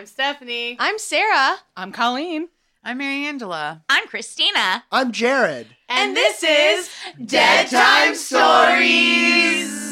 I'm Stephanie. I'm Sarah. I'm Colleen. I'm Mary Angela. I'm Christina. I'm Jared. and, this is Dead Time Stories.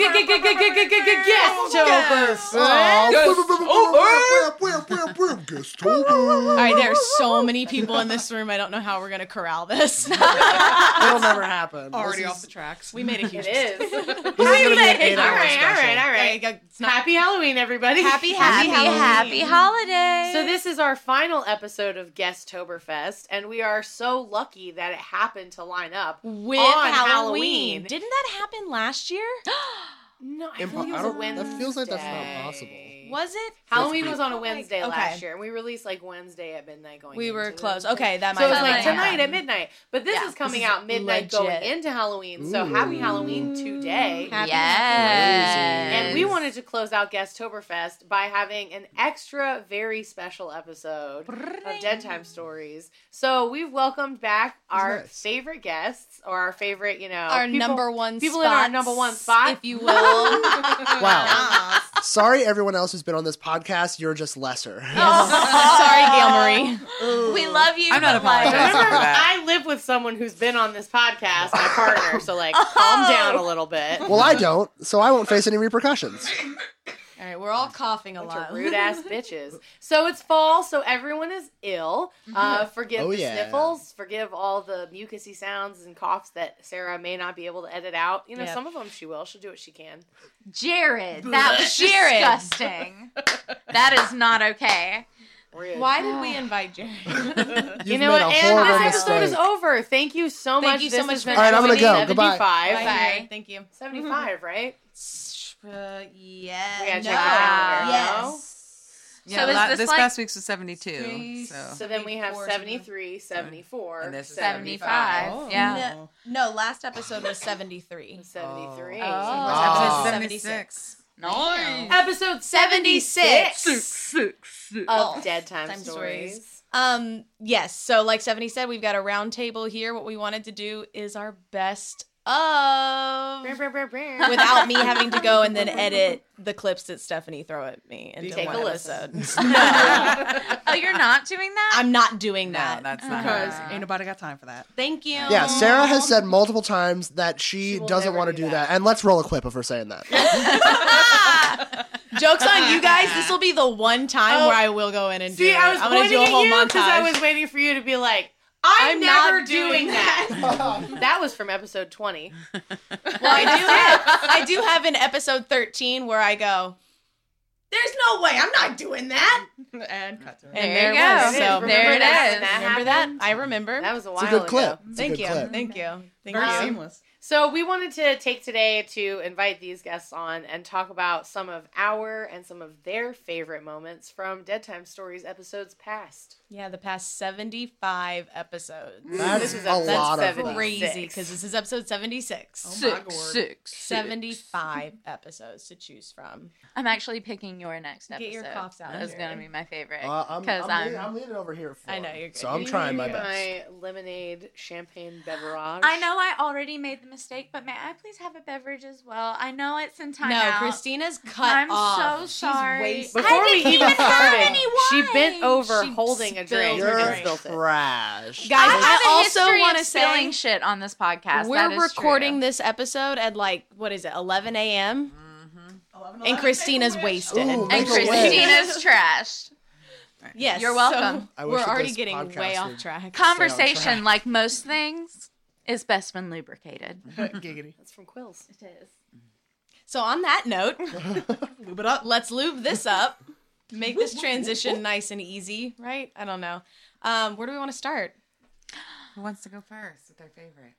Guest Toberfest! Yes! We're a guest Toberfest! All right, there are so many people in this room. I don't know how we're going to corral this. It'll never happen. Already off the tracks. we made a huge It is. This is gonna be an eight all hour right, all special. right, all There you right. go. It's not Happy Halloween, everybody. happy, Happy, happy, happy, holiday. So this is our final episode of Guesttoberfest, and we are so lucky that it happened to line up with Halloween. Halloween. Didn't that happen last year? No, I Impo- think it was I a don't- Wednesday. that feels like that's not possible. Was it? Halloween was on a Wednesday Okay. last year, and we released like Wednesday at midnight going. We were into close. Wednesday. Okay, that So it was have like been tonight at midnight, but this Yeah, is coming this is out midnight going legit. into Halloween. So Ooh. happy Halloween today. Happy yes. And we wanted to close out Guesttoberfest by having an extra, very special episode of Dead Time Stories. So we've welcomed back our nice. favorite guests, or our favorite, you know, Our people- number one people in our spots, number one spot. if you will. Wow. Sorry, everyone else who's been on this podcast. You're just lesser. Oh, sorry, Gail Marie. we love you. I'm not but, like- apologizing. For that. I live with someone who's been on this podcast, my partner. So like, calm down a little bit. Well, I don't, so I won't face any repercussions. All right, we're all coughing a Bunch lot. rude ass bitches. So it's fall, so everyone is ill. Uh, forgive Oh, the yeah. sniffles. Forgive all the mucusy sounds and coughs that Sarah may not be able to edit out. You know, Yep. some of them she will. She'll do what she can. Jared, that was Jared. disgusting. that is not okay. Rude. Why did we invite Jared? You've You know made what? a And horrible this episode is over. Thank you so Thank much. you so This much for All right, I'm gonna go. Goodbye. 75. Bye. Thank you. 75, right? Uh, yeah. We gotta check the no. calendar. Yes. Yeah, So is la- this this like- past week's was 72. Three, So So then we have 74, 73, 74, And this is 75. Oh. Yeah. No, no, last episode was 73. 73. Oh. Oh. Episode 76. 76. Nice. Episode 76 76. of Oh, Dead Time, Time Stories. Stories. Um, yes. So, like Stephanie said, we've got a round table here. What we wanted to do is our best of without me having to go and then edit the clips that Stephanie throw at me and Take one a listen. episode. No, Oh, you're not doing that? I'm not doing No, that. that's not Because her. ain't nobody got time for that. Thank you. Yeah, Sarah has said multiple times that she, She doesn't want to do do that. that. And let's roll a clip of her saying that. Jokes on you guys. This will be the one time Oh. where I will go in and do See, it. I was I'm gonna pointing do a at whole you because I was waiting for you to be like, I'm, I'm never doing, doing that. that was from episode 20. Well, I do have I do have an episode 13 where I go, There's no way I'm not doing that. and cut to it. And There there, you go. So Remember there it that is. that remember that? I remember. That was a It's while a good clip. ago. It's a Thank good you. clip. Thank you. Thank Very you. seamless. So we wanted to take today to invite these guests on and talk about some of our and some of their favorite moments from Dead Time Stories episodes past. Yeah, the past 75 episodes. That's This is a a- lot of Crazy because this is episode 76. Oh my Six, gourd. six, six. 75 episodes to choose from. I'm actually picking your next episode. Get your coughs out, That's going to be my favorite. Uh, I'm, Because I'm, I'm, leaning, I'm leaning over here for I know, you're good. So I'm trying my best. My lemonade champagne beverage. I know I already made the mistake, but may I please have a beverage as well? I know it's in time no, out. Christina's cut I'm off. so sorry. wasted. Before I we didn't even even have started, any she bent over She holding a drink spilled her and You're drink. spilt it. trash. Guys, I, I, have a also want to of spilling say shit on this podcast. We're is recording true. this episode at like what is it, 11 a.m. Eleven, mm-hmm. and Christina's make a wish. wasted. Ooh, and Make a wish. Christina's trashed. Yes, You're welcome. so we're already getting way off track. Conversation, track. like most things, is best when lubricated. Giggity. That's from Quills. It is. So on that note, Lube it up. let's lube this up. Make this transition nice and easy, right? I don't know. Um, where do we want to start? Who wants to go first with their favorite?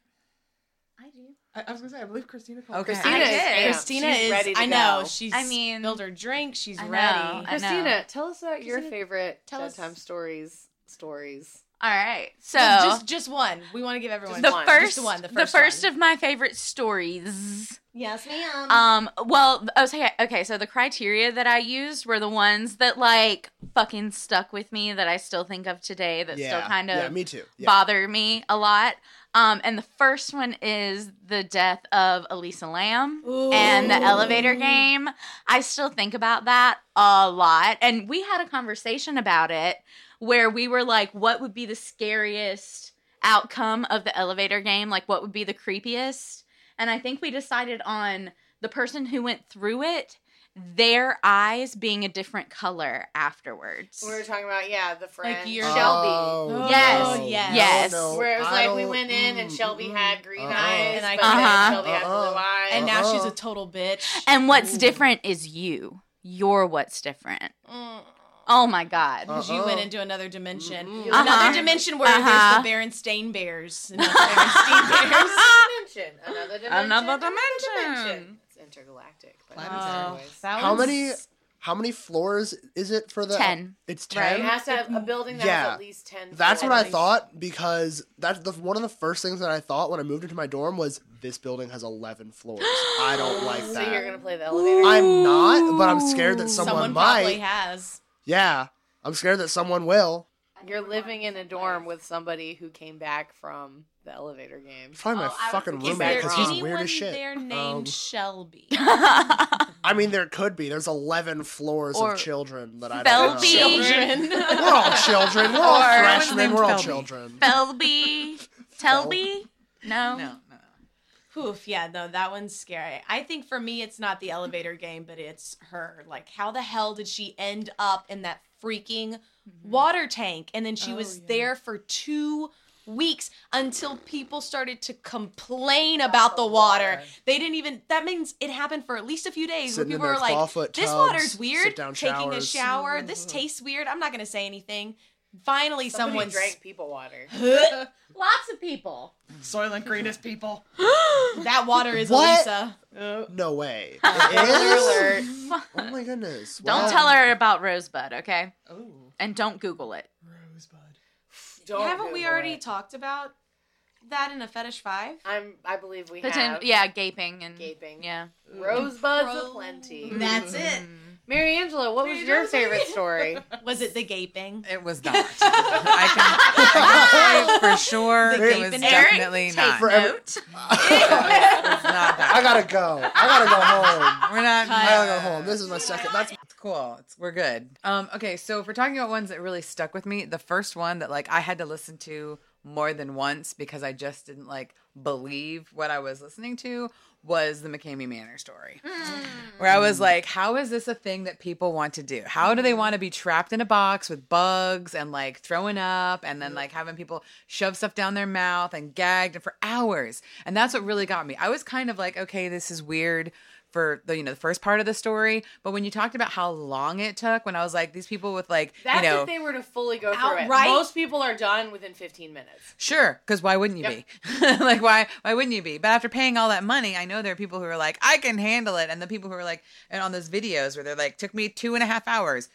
I do. I, I was gonna say, I believe Christina called. Okay. Christina I did. amped. Christina She's is. ready to I know go. she's. I mean- spilled her drink. She's I know. ready. I know. Christina, tell us about your Christina, favorite tell Dead us- Time Stories stories. All right. So just, just just one. We want to give everyone the one. first, Just one. The the first, first one. of my favorite stories Yes, ma'am. Um, well, okay, okay, so the criteria that I used were the ones that like fucking stuck with me that I still think of today that still kind of yeah, me too. Yeah. bother me a lot. Um, and the first one is the death of Elisa Lam and the elevator game. I still think about that a lot. And we had a conversation about it where we were like, what would be the scariest outcome of the elevator game? Like, what would be the creepiest? And I think we decided on the person who went through it, their eyes being a different color afterwards. We were talking about yeah, the friend you're- Shelby. Oh, Yes. no, Yes. Yes. no, Where it was I like we went in and Shelby mm, had green uh-uh. eyes, And I but Uh-huh. Shelby had Uh-uh. blue eyes. and now Uh-uh. she's a total bitch. And what's different is you. You're what's different. Mm. Oh my god. Because you went into another dimension. Uh-huh. Another dimension where Uh-huh. there's the Berenstain Bears. And not the Berenstain Bears. dimension. Another dimension. Another another dimension. It's intergalactic. But Planetary. Oh, that How one's- many? How many floors is it for the? Ten. It's ten. It has to have a building that Yeah. has at least ten. That's what. I thought because that's the one of the first things that I thought when I moved into my dorm was this building has eleven floors. I don't like So that. you're gonna play the elevator. I'm not, but I'm scared that someone, Someone might. probably has. Yeah, I'm scared that someone will. You're living in a dorm with somebody who came back from the elevator game. It's probably my Oh, I was fucking thinking roommate because he's weird as shit. there named Um, Shelby? I mean, there could be. There's eleven floors Or of children that I don't know. Felby. Children. We're all children. We're all Or- freshmen. We're all Felby. children. Felby. Telby? No. No, no. Oof, yeah, no, that one's scary. I think for me, it's not the elevator game, but it's her. Like, how the hell did she end up in that freaking mm-hmm. water tank? And then she Oh, was yeah. there for two weeks until people started to complain about the water. They didn't even. That means it happened for at least a few days Sitting where people were like, "This tubs, water's weird." Taking a showers. shower. Mm-hmm. This tastes weird. I'm not gonna say anything. Finally, Somebody someone drank people water. Lots of people. Soylent Greenest people. that water is What? Elisa. Uh, no way. Spoiler It is? alert. Oh my goodness. Don't Wow. tell her about Rosebud, okay? Oh, And don't Google it. Rosebud. Don't Haven't we Google already it. talked about that in a fetish five? I'm. I believe we Poten- have. yeah, gaping and Gaping. Yeah. Rosebuds Ro- aplenty. That's it. Mm. Mary Angela, what was Mary your favorite story? Was it the gaping? It was not. I can, I can say for sure The it was gaping- definitely Eric, not. take For every- note. Not that. I gotta go. I gotta go home. We're not. I gotta go home. This is my second. That's cool. It's, we're good. Um, okay, so if we're talking about ones that really stuck with me, the first one that like I had to listen to more than once because I just didn't like believe what I was listening to was the McKamey Manor story. Hmm. Where I was like, how is this a thing that people want to do? How do they hmm. want to be trapped in a box with bugs and like throwing up and then like having people shove stuff down their mouth and gagged for hours? And that's what really got me. I was kind of like, okay, this is weird for the you know the first part of the story, but when you talked about how long it took, when I was like these people with like That's you know if they were to fully go through it. Outright? Most people are done within 15 minutes. Sure, because why wouldn't you Yep. be? like, why why wouldn't you be? But after paying all that money, I know there are people who are like, I can handle it, and the people who are like, and on those videos where they're like, took me two and a half hours.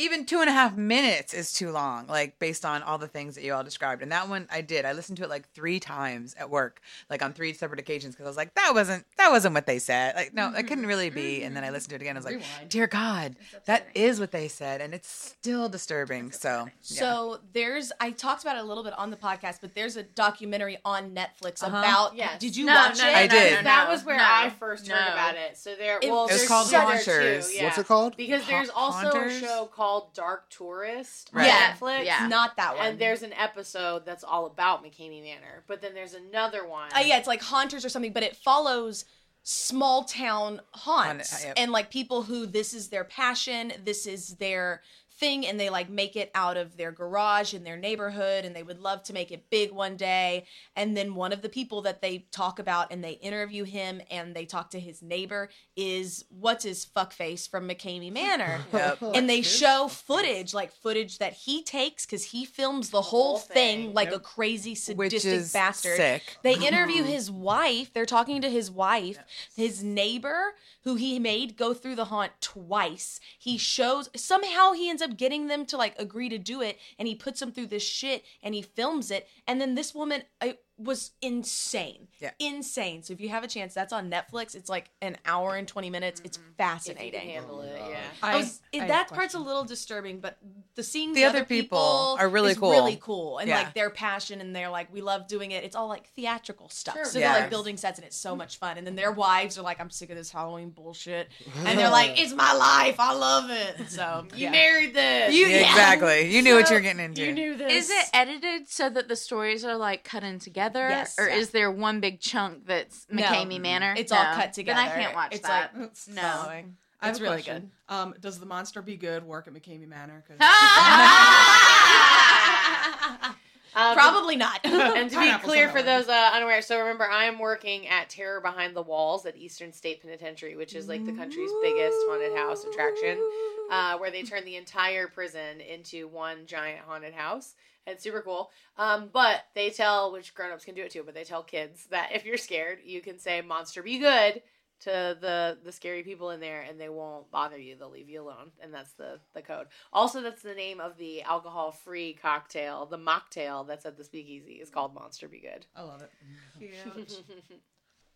Even two and a half minutes is too long, like based on all the things that you all described. And that one I did. I listened to it like three times at work, like on three separate occasions, because I was like, that wasn't that wasn't what they said. Like, no, that couldn't really be. And then I listened to it again. I was like, Rewind. dear God, that is what they said, and it's still disturbing. So, yeah. So there's I talked about it a little bit on the podcast, but there's a documentary on Netflix Uh-huh. about. Yes. Did you No, watch no, it? no, I no, did. no, no, that was where no, I first heard about it. So there, It well, was there's called Haunters. too, yeah. what's it called? Because there's also Haunters? a show called Dark Tourist Right. on Yeah, Netflix. yeah. Not that one. And there's an episode that's all about McKamey Manor. But then there's another one. Uh, yeah, it's like haunters or something, but it follows small town haunts Haunt- yep. and like people who this is their passion, this is their thing, and they like make it out of their garage in their neighborhood, and they would love to make it big one day. And then one of the people that they talk about and they interview him and they talk to his neighbor is what's his fuckface from McKamey Manor. Yep. Oh, and they show footage like footage that he takes because he films the whole whole thing, thing. like Yep. a crazy which sadistic is bastard sick. they interview his wife. They're talking to his wife, his neighbor, who he made go through the haunt twice. He shows somehow he ends up getting them to like agree to do it, and he puts them through this shit, and he films it. And then this woman, I, was insane. Yeah. Insane. So if you have a chance, that's on Netflix. It's like an hour and 20 minutes. It's mm-hmm. If you can fascinating. handle it, oh, yeah. I was, I that a part's a little disturbing, but the seeing The other people are really is cool. really cool, and Yeah. like their passion and they're like, we love doing it. It's all like theatrical stuff, Sure. so they're like building sets, and it's so much fun. And then their wives are like, I'm sick of this Halloween bullshit, and they're like, it's my life, I love it. So You yeah. married this. You- Yeah, Yeah. exactly. You knew what you're getting into. You knew this. Is it edited so that the stories are like cut in together? Yes. Or Yeah. is there one big chunk that's No. McKamey Manor? It's all cut together. Then I can't watch it's that. Like, No. following. I have It's really question. Um, does the monster be good work at McCamey Manor? Um, Probably not. and to be clear for those uh, unaware, so remember, I am working at Terror Behind the Walls at Eastern State Penitentiary, which is like the country's biggest haunted house attraction, uh, where they turn the entire prison into one giant haunted house. And it's super cool. Um, but they tell, which grown-ups can do it too, but they tell kids that if you're scared, you can say "Monster, be good" to the the scary people in there, and they won't bother you. They'll leave you alone, and that's the the code. Also, that's the name of the alcohol-free cocktail, the mocktail that's at the Speakeasy is called Monster Be Good. I love it.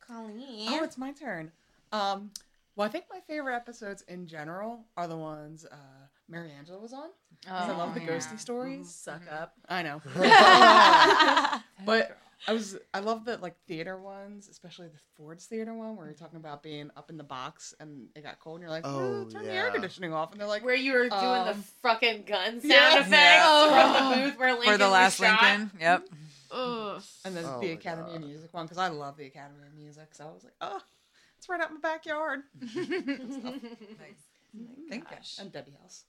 Colleen. Oh, it's my turn. Um, well, I think my favorite episodes in general are the ones uh, Mary Angela was on. 'cause I love the yeah. ghosty stories. Suck up. I know, but I was I love the like theater ones, especially the Ford's theater one where you're talking about being up in the box and it got cold and you're like, oh, Oh, turn the air conditioning off, and they're like, Where you were doing the Um, fucking gun sound yeah. effects Yeah. from the booth where Lincoln For the was last shot. Lincoln. Yep. Ugh. and then Oh the my Academy of Music one because I love the Academy of Music, so I was like, oh, it's right out in my backyard. Nice. Thank you. And Debbie House.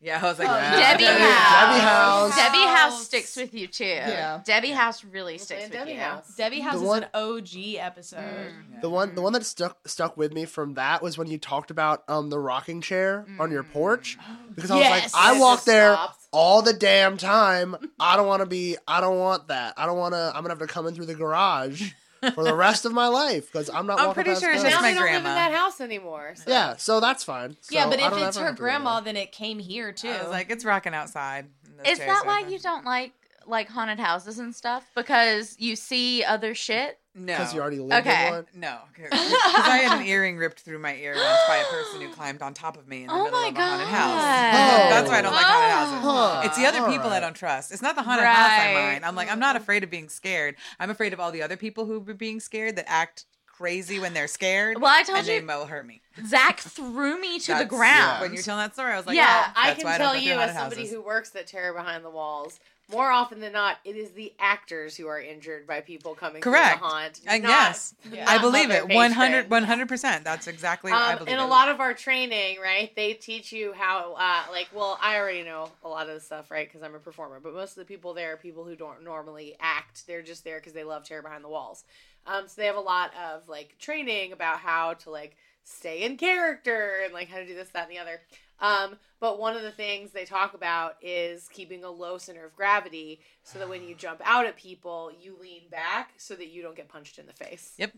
Yeah, I was like, Yeah. Debbie, Debbie- House. Debbie House. Debbie House sticks with you too. Yeah. Debbie House really We'll sticks with Debbie you. House. Debbie House The is one- an OG episode. The one the one that stuck stuck with me from that was when you talked about um the rocking chair on your porch because I was Yes. like I It walk there stopped. all the damn time. I don't want to be I don't want that. I don't want to I'm going to have to come in through the garage for the rest of my life because I'm not I'm walking pretty past sure it's those. Now just my they don't live in grandma. that house anymore. so- Yeah, so that's fine. yeah, So but I if don't it's ever her have to go grandma, then it came here too. I was like, it's rocking outside. and those Is chairs that why open. you don't like like haunted houses and stuff? Because you see other shit? No. because you already lived Okay. in one. No, because I had an earring ripped through my ear once by a person who climbed on top of me in the Oh middle my of a haunted house. God. That's why I don't like haunted houses. Oh. Huh. It's the other All people I don't trust. It's not the haunted house I mind. I'm like, I'm not afraid of being scared. I'm afraid of all the other people who are being scared that act crazy when they're scared. Well, I told and they you- will hurt me. Zach threw me to the That's- ground. When you're telling that story, I was like, Yeah, oh, I can why I don't tell you, as haunted somebody houses. who works at Terror Behind the Walls, more often than not, it is the actors who are injured by people coming Correct. through the haunt. I not- guess. not I believe it. 100 patrons. percent. That's exactly what I Um, believe. in a lot of our training, right, they teach you how, uh, like, well, I already know a lot of the stuff, right, because I'm a performer, but most of the people there are people who don't normally act. They're just there because they love Terror Behind the Walls. Um, so they have a lot of, like, training about how to, like, stay in character and, like, how to do this, that, and the other. Um, but one of the things they talk about is keeping a low center of gravity so that when you jump out at people, you lean back so that you don't get punched in the face. Yep.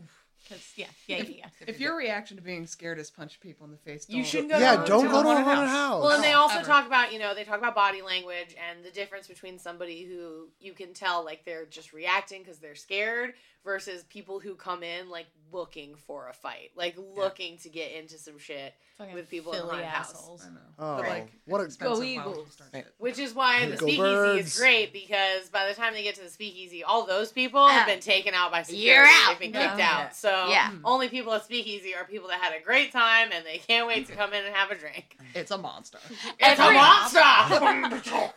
'Cause- yeah, yeah, yeah, yeah. If your reaction to being scared is punch people in the face, You don't- shouldn't go Yeah, to- don't go to a haunted haunted house. house. Well, and they also Ever. talk about, you know, they talk about body language and the difference between somebody who you can tell like they're just reacting because they're scared versus people who come in like looking for a fight, like looking to get into some shit Fucking with people in the Philly house. I know. Oh, But, like, what expensive Go Eagles. people start shit. Which is why the speakeasy birds. is great because by the time they get to the speakeasy, all those people have ah. been taken out by security. You're out. They've been Yeah. kicked Yeah. out. So Yeah. only people at speakeasy are people that had a great time and they can't wait to come in and have a drink. It's a monster. It's a monster.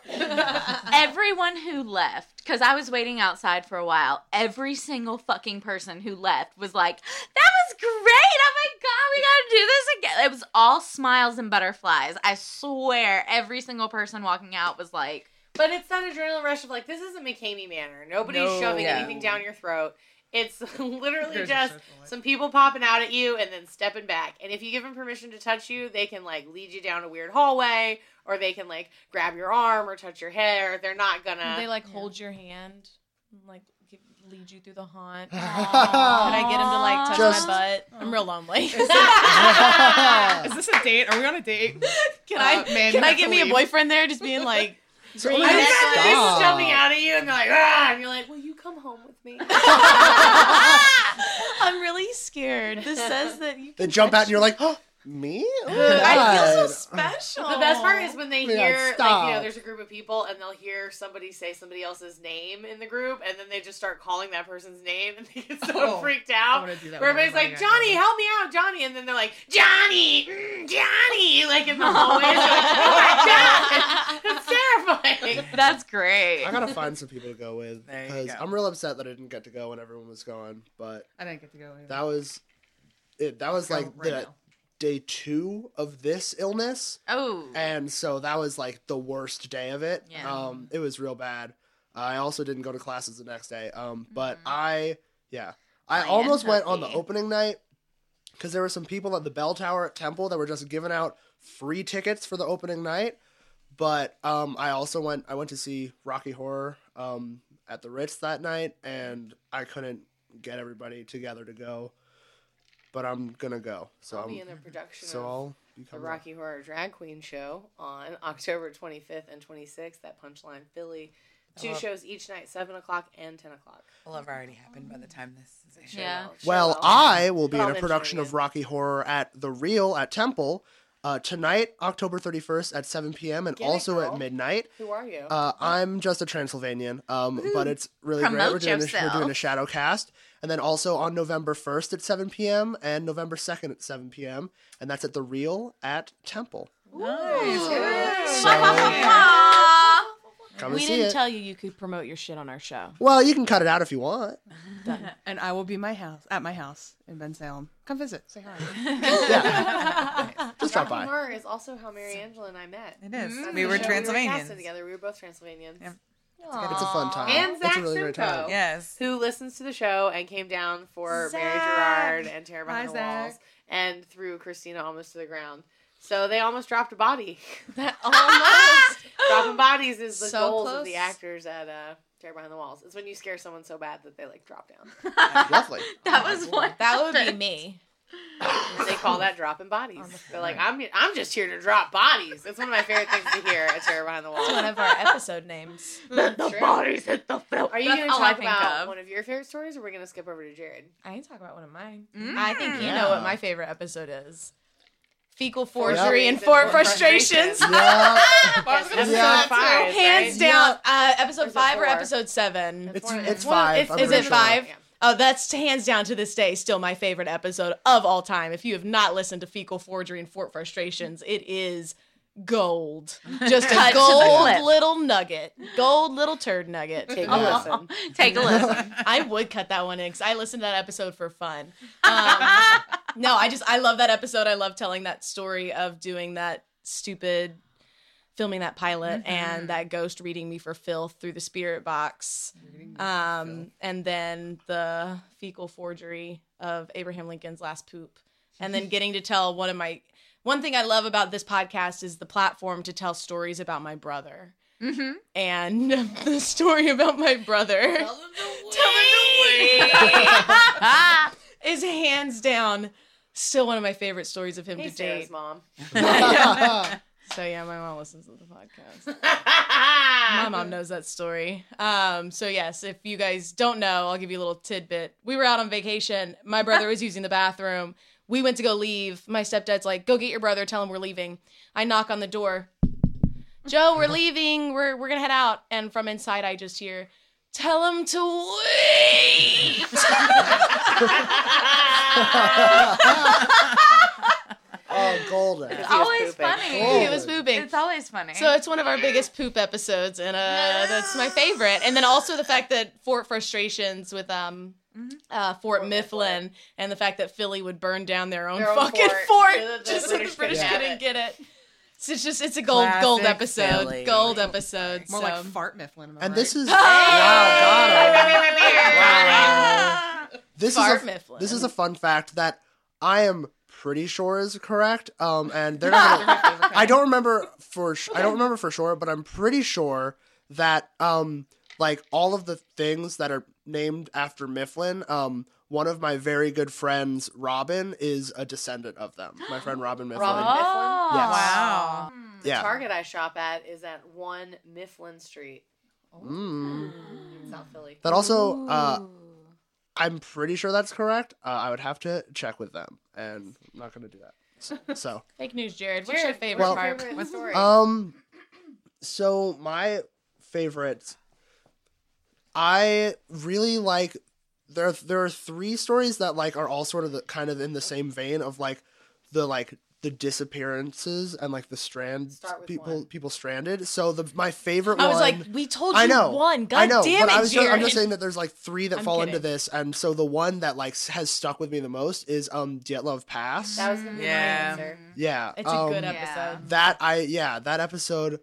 Everyone who left, because I was waiting outside for a while, every single fucking person who left was like, that was great. Oh my God, we gotta do this again. It was all smiles and butterflies. I swear, every single person walking out was like, But it's that adrenaline rush of like this isn't McKamey Manor. Nobody's No. shoving Yeah. anything down your throat. It's literally There's just some people popping out at you and then stepping back. And if you give them permission to touch you, they can like lead you down a weird hallway, or they can like grab your arm or touch your hair. They're not gonna. they like hold your hand, like give, lead you through the haunt. Can Aw. I get him to like touch Just- my butt? I'm real lonely. Is this a date? Are we on a date? can Uh, I man, can I have get to me a boyfriend there, just being like, So green I you just necklace? have the people Stop. jumping out at you and they're like, ah, and you're like, will you come home with me? I'm really scared. This says that you. They can jump out and you're like, oh, me? Oh, I feel so special. The best part is when they Yeah, hear, like, stop. you know, there's a group of people and they'll hear somebody say somebody else's name in the group, and then they just start calling that person's name, and they get so Oh, freaked I out. want to do that. Where everybody's like, Johnny, know. help me out, Johnny, and then they're like, Johnny, mm, Johnny, like in the hallway. It's like, oh my god, it's terrifying. That's great. I gotta find some people to go with because. I'm real upset that I didn't get to go when everyone was gone, But I didn't get to go. Either. that was it. That was Go like right the now. Day two of this illness, Oh. and so that was like the worst day of it. Yeah. Um, it was real bad. I also didn't go to classes the next day. Um, but Mhm. I yeah, I Plan almost went on the opening night because there were some people at the bell tower at Temple that were just giving out free tickets for the opening night. But um, I also went. I went to see Rocky Horror um, at the Ritz that night, and I couldn't get everybody together to go. But I'm gonna go. So I'll be I'm, in a production so of I'll be the coming. Rocky Horror Drag Queen show on October 25th and 26th at Punchline Philly. Two love- shows each night, 7 o'clock and 10 o'clock. Will have already happened by the time this is aired. Show Yeah. well, show Well, well. I will be in a production of. Rocky Horror at the Real at Temple uh, tonight, October 31st at 7 p.m. and Get also girl. at midnight. Who are you? Uh, I'm just a Transylvanian, um, but it's really great. We're doing, a, we're doing a shadow cast, and then also on November 1st at 7 p.m. and November 2nd at 7 p.m. and that's at the Real at Temple. Nice. So come and we see didn't it. tell you you could promote your shit on our show. well, you can cut it out if you want. and I will be my house at my house in Bensalem. Come visit. Say hi. Yeah, just drop by. Horror is also how Mary Angela and I met. It is. That's We were show Transylvanians. casted together. We were both Transylvanians. Yep. It's a fun time. And it's a really great time. Yes. Who listens to the show and came down for Mary Gerard and Terror Behind Hi, the Zach. Walls and threw Christina almost to the ground. So they almost dropped a body. That almost. Dropping bodies is the So goals of the actors at uh, Terror Behind the Walls. It's when you scare someone so bad that they like drop down. Lovely. that was one. that would be me. They call that dropping bodies. They're like, I'm I'm just here to drop bodies. It's one of my favorite things to hear at Terror Behind the Walls. It's one of our episode names. Let the bodies hit the film. Are you going to talk about of. one of your favorite stories, or we're going to skip over to Jared? I can talk about one of mine. Mm. I think you Yeah. know what my favorite episode is. Fecal forgery and and fort fort frustrations. frustrations. Yeah. Yes, episode Yeah. five, Hands right? down, uh, episode Or is five or episode seven. It's- one of- it's one five, it's- Is pretty it sure. five? Yeah. Oh, that's hands down to this day still my favorite episode of all time. If you have not listened to Fecal Forgery and Fort Frustrations, it is gold. Just a gold little nugget. Gold little turd nugget. Take a listen. Take a listen. I would cut that one in because I listened to that episode for fun. Um, no, I just I love that episode. I love telling that story of doing that stupid filming that pilot and that ghost reading me for filth through the spirit box. Um, and then the fecal forgery of Abraham Lincoln's last poop. And then getting to tell one of my one thing I love about this podcast is the platform to tell stories about my brother. Mm-hmm. And the story about my brother tell them the way. is hands down still one of my favorite stories of him Hey, to Sarah's date. mom. So yeah, my mom listens to the podcast. My mom knows that story. Um, so yes, if you guys don't know, I'll give you a little tidbit. We were out on vacation. My brother was using the bathroom. We went to go leave. My stepdad's like, "Go get your brother. Tell him we're leaving." I knock on the door. Joe, we're leaving. We're we're gonna head out. And from inside, I just hear, "Tell him to wait." oh, golden. It's always pooping. funny. Oh. he was pooping. It's always funny. So it's one of our biggest poop episodes, and uh, that's my favorite. And then also the fact that Fort Frustrations with um uh, Fort, Fort Mifflin, and the fact that Philly would burn down their own Their own fucking fort. fort, The- the just so the British couldn't couldn't get it. So it's just it's a gold gold episode, Philly. gold episode. More so. like fart Mifflin. am And right? this is Hey! wow, got him. This Fart is a, Mifflin. this is a fun fact that I am pretty sure is correct. Um, and they're not. They're my favorite kind. I don't remember for sh- I don't remember for sure, but I'm pretty sure that um like all of the things that are named after Mifflin, um one of my very good friends, Robin, is a descendant of them. My friend Robin Mifflin. Robin oh, Yes. Wow. The Yeah. Target I shop at is at 1 Mifflin Street. Mm. South Philly. That also, uh, I'm pretty sure that's correct. Uh, I would have to check with them, and I'm not going to do that. So, so, Fake news, Jared. What's your favorite Well- part? favorite story? um, so my favorite, I really like. There, there are three stories that like are all sort of the, kind of in the same vein of like the like the disappearances and like the strand people one. people stranded. So the my favorite I was one. like, we told you I know. one. God I know, damn but it, I was just, I'm just saying that there's like three that I'm fall into this, and so the one that like has stuck with me the most is um Dyatlov Pass. that was gonna be Yeah. my answer. yeah, It's a um, good episode. That I yeah that episode.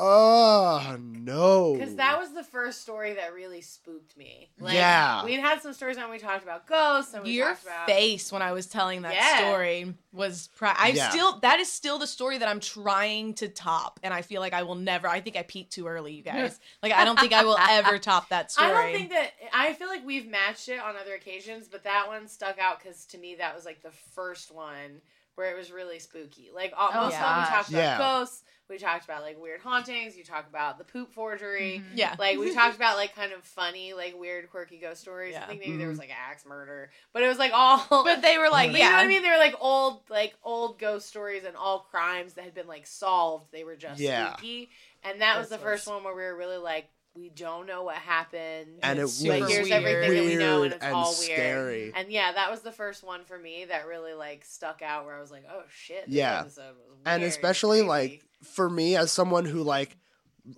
Oh no! Because that was the first story that really spooked me. Like, Yeah. We'd had some stories when we talked about ghosts and we Your talked about. face when I was telling that Yeah. story was. Pri- I Yeah. still that is still the story that I'm trying to top, and I feel like I will never. I think I peaked too early, you guys. like I don't think I will ever top that story. I don't think that I feel like we've matched it on other occasions, but that one stuck out because to me that was like the first one where it was really spooky. Like all, Oh, most of them we gosh. talked about ghosts, we talked about like weird hauntings, you talk about the poop forgery. yeah. Like we talked about like kind of funny, like weird, quirky ghost stories. I think maybe Mm-hmm. there was like axe murder, but it was like all. but they were like, But yeah. you know what I mean? They were like old, like old ghost stories and all crimes that had been like solved. They were just Yeah. spooky, and that was the first one where we were really like, we don't know what happened, and it It's was like here's weird. everything that we know, and it's and all weird. scary. And yeah, that was the first one for me that really like stuck out, where I was like, oh shit, this Yeah. episode was and especially crazy. like for me as someone who like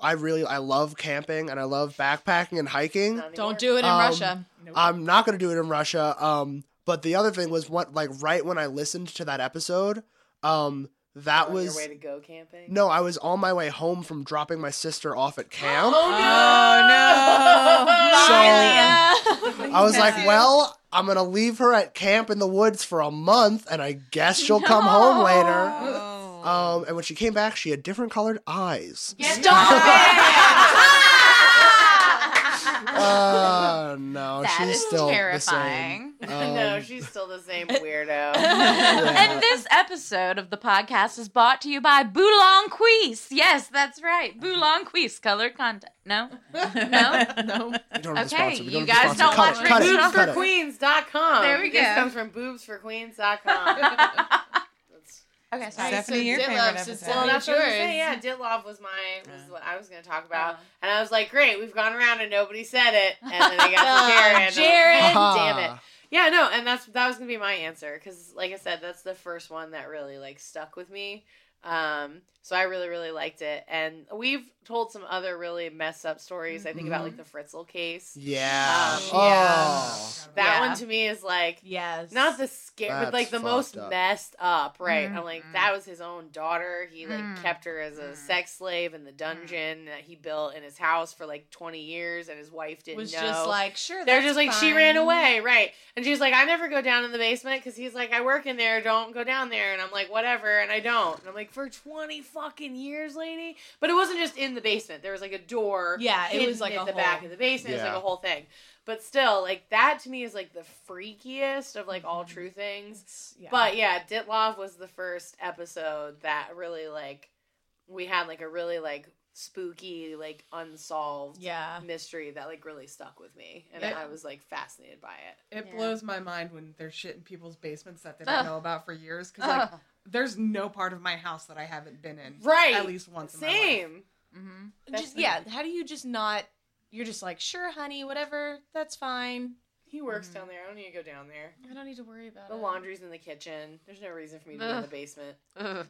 I really I love camping and I love backpacking and hiking. Don't do it in Um, Russia. I'm not gonna do it in Russia. Um, but the other thing was what like right when I listened to that episode, um, that On was your way to go camping. no, I was on my way home from dropping my sister off at camp. Oh So I was like, well, I'm gonna leave her at camp in the woods for a month, and I guess she'll come home later. Um, and when she came back, she had different colored eyes. Stop Uh, no, That she's is still terrifying. the same. no, Um, she's still the same weirdo. And this episode of the podcast is brought to you by Boulon Queese. Yes, that's right. Boulon Queese color content. No? No? no. we don't have Okay, sponsor. You don't have a guys don't Cut watch it, cut it, Original cut it. boobsforqueens.com. There we This go. comes from boobsforqueens.com. That's- Okay, sorry. Stephanie, your Dyatlov's favorite is episode. well, Stephanie that's what I was yours. saying. Yeah, Dyatlov was my was Yeah. what I was going to talk about, Uh. and I was like, "Great, we've gone around and nobody said it," and then I got to Jared. and I'm like, Jared. damn it. Yeah, no, and that's that was gonna be my answer because, like I said, that's the first one that really like stuck with me. Um, so I really, really liked it, and we've told some other really messed up stories. I think about like the Fritzl case. Yeah. Um, oh. That Yeah. one to me is like Yes. not the scare, but like the most up. messed up, right? I'm like, Mm. that was his own daughter. He like Mm. kept her as a Mm. sex slave in the dungeon that he built in his house for like 20 years, and his wife didn't was know. just like, sure. They're just like she ran away, right? And she's like, I never go down in the basement because he's like, I work in there. Don't go down there. And I'm like, whatever. And I don't. And I'm like, for 20 fucking years, lady. But it wasn't just in the basement. There was like a door. Yeah, it was like at the whole- back of the basement. It was like a whole thing. But still, like that to me is like the freakiest of like all mm-hmm. true things. Yeah. But yeah, Dyatlov was the first episode that really like we had like a really like spooky like unsolved yeah. mystery that like really stuck with me and Yeah. I was like fascinated by it. It Yeah. blows my mind when there's shit in people's basements that they Ugh. don't know about for years. Because like, there's no part of my house that I haven't been in, Right. At least once. In my life. Same. Mm-hmm. That's Just yeah. How do you just not? You're just like, sure, honey, whatever. That's fine. He works down there. I don't need to go down there. I don't need to worry about The it. The laundry's in the kitchen. There's no reason for me to be in the basement.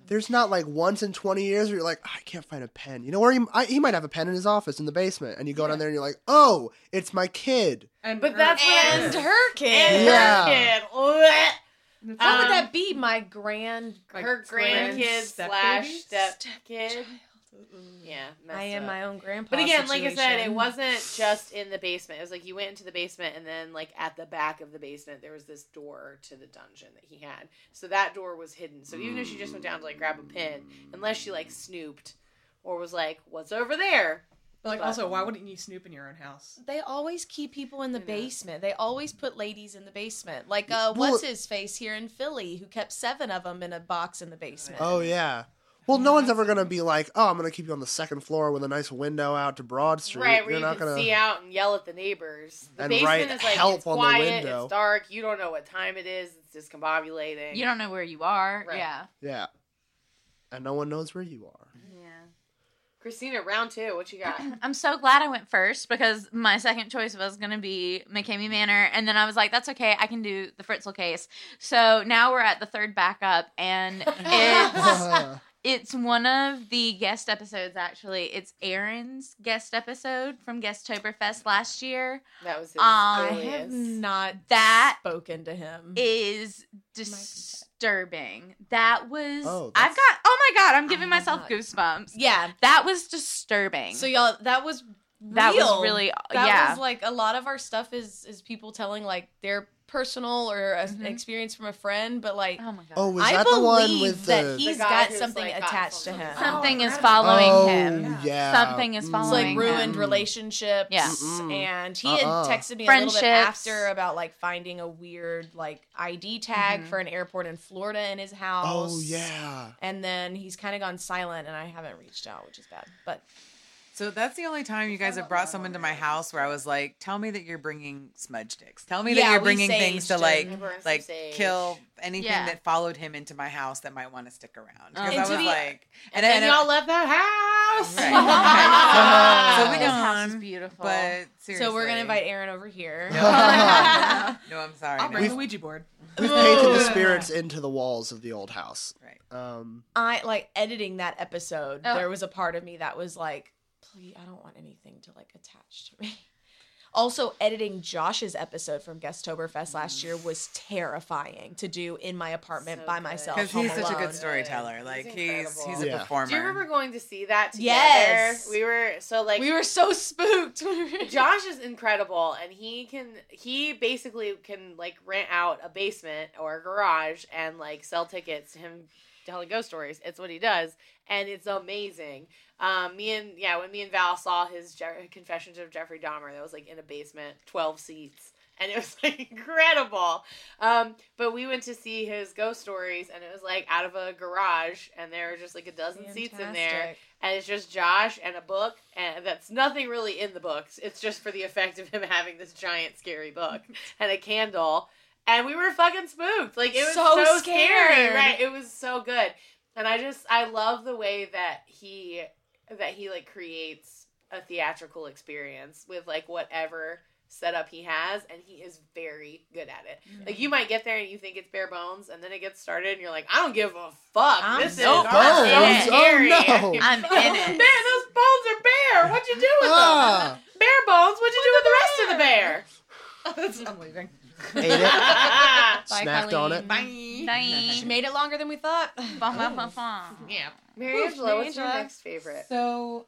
There's not like once in 20 years where you're like, I can't find a pen. You know where he, I, he might have a pen in his office in the basement, and you go down there and you're like, oh, it's my kid. And But her- that's what And her kid. Yeah. Her kid. Blech. and it's What Um, would that be? My grand. like Her grand grandkid step slash baby? step Step Yeah, I am up. my own grandpa. But again, like I said, it wasn't just in the basement. It was like you went into the basement, and then like at the back of the basement, there was this door to the dungeon that he had. So that door was hidden. So even if she just went down to like grab a pin, unless she like snooped or was like, "What's over there?" But, like but- also, why wouldn't you snoop in your own house? They always keep people in the I know. basement. They always put ladies in the basement. Like uh, Well- what's his face here in Philly, who kept seven of them in a box in the basement. Oh, yeah. Well, no one's ever gonna be like, "Oh, I'm gonna keep you on the second floor with a nice window out to Broad Street." Right, where You're you not can gonna. see out and yell at the neighbors. The And basement write is like help it's on the quiet, window. it's dark. You don't know what time it is. It's discombobulating. You don't know where you are. Right. Yeah. Yeah, and no one knows where you are. Yeah. Christina, round two. What you got? I'm so glad I went first because my second choice was going to be McKamey Manor. And then I was like, that's okay. I can do the Fritzl case. So now we're at the third backup. And it's, it's one of the guest episodes, actually. It's Aaron's guest episode from Guesttoberfest last year. That was his Um, I have not That spoken to him. is disturbing. That was. Oh, I've got. Oh my God, I'm giving I have myself not- goosebumps. yeah. That was disturbing. So y'all, that was that was really. That yeah. was like a lot of our stuff is is people telling like their personal or a, Mhm. experience from a friend, but like oh my God. Oh, was I that the one believe with that the? he's The got something like, got attached to him. Something is Oh, following oh, him. yeah. Something is Mm. It's following like ruined him. relationships. Yeah. Mm-mm. And he Uh-uh. had texted me a little bit after about like finding a weird like ID tag Mhm. for an airport in Florida in his house. Oh yeah. And then he's kind of gone silent, and I haven't reached out, which is bad. But So that's the only time you guys have brought someone to my house where I was like, "Tell me that you're bringing smudge sticks. Tell me that Yeah, you're we bringing things to saged like, him. I some like sage. kill anything Yeah. that followed him into my house that might want to stick around." Because Oh. I And was to be- like, And then I- y'all left that house. Right. Right. So we this house is gone, beautiful. but seriously, so we're gonna invite Aaron over here. No, no, I'm sorry. I'll no. bring We've- the Ouija board. We've painted the spirits into the walls of the old house. Right. Um, I like editing that episode. Oh. There was a part of me that was like, please, I don't want anything to like attach to me. Also, editing Josh's episode from Guesttoberfest last year was terrifying to do in my apartment So by good. myself. Because home he's such a alone. good storyteller. Like he's incredible. he's a Yeah. performer. Do you remember going to see that together? Yes. We were so like we were so spooked. Josh is incredible and he can he basically can like rent out a basement or a garage and like sell tickets to him telling ghost stories. It's what he does and it's amazing. Um me and yeah, when me and Val saw his Je- Confessions of Jeffrey Dahmer that was like in a basement, 12 seats. And it was like incredible. Um, but we went to see his ghost stories and it was like out of a garage and there were just like a dozen seats in there and it's just Josh and a book, and that's nothing really in the books. It's just for the effect of him having this giant scary book and a candle, and we were fucking spooked. Like it was So so, scary, right? It was so good, and I just I love the way that he that he like creates a theatrical experience with like whatever setup he has and he is very good at it like you might get there and you think it's bare bones and then it gets started and you're like i don't give a fuck I'm this is so so bones. Oh, no. I'm in it. Man, those bones are bare. What'd you do with Ah. them? Bare bones. What'd you do with the rest of the bear? I'm leaving. ate it. Bye, Snacked on it. Colleen. Bye. She made it longer than we thought. Yeah. Mary Angela, what's your Angela. next favorite? So,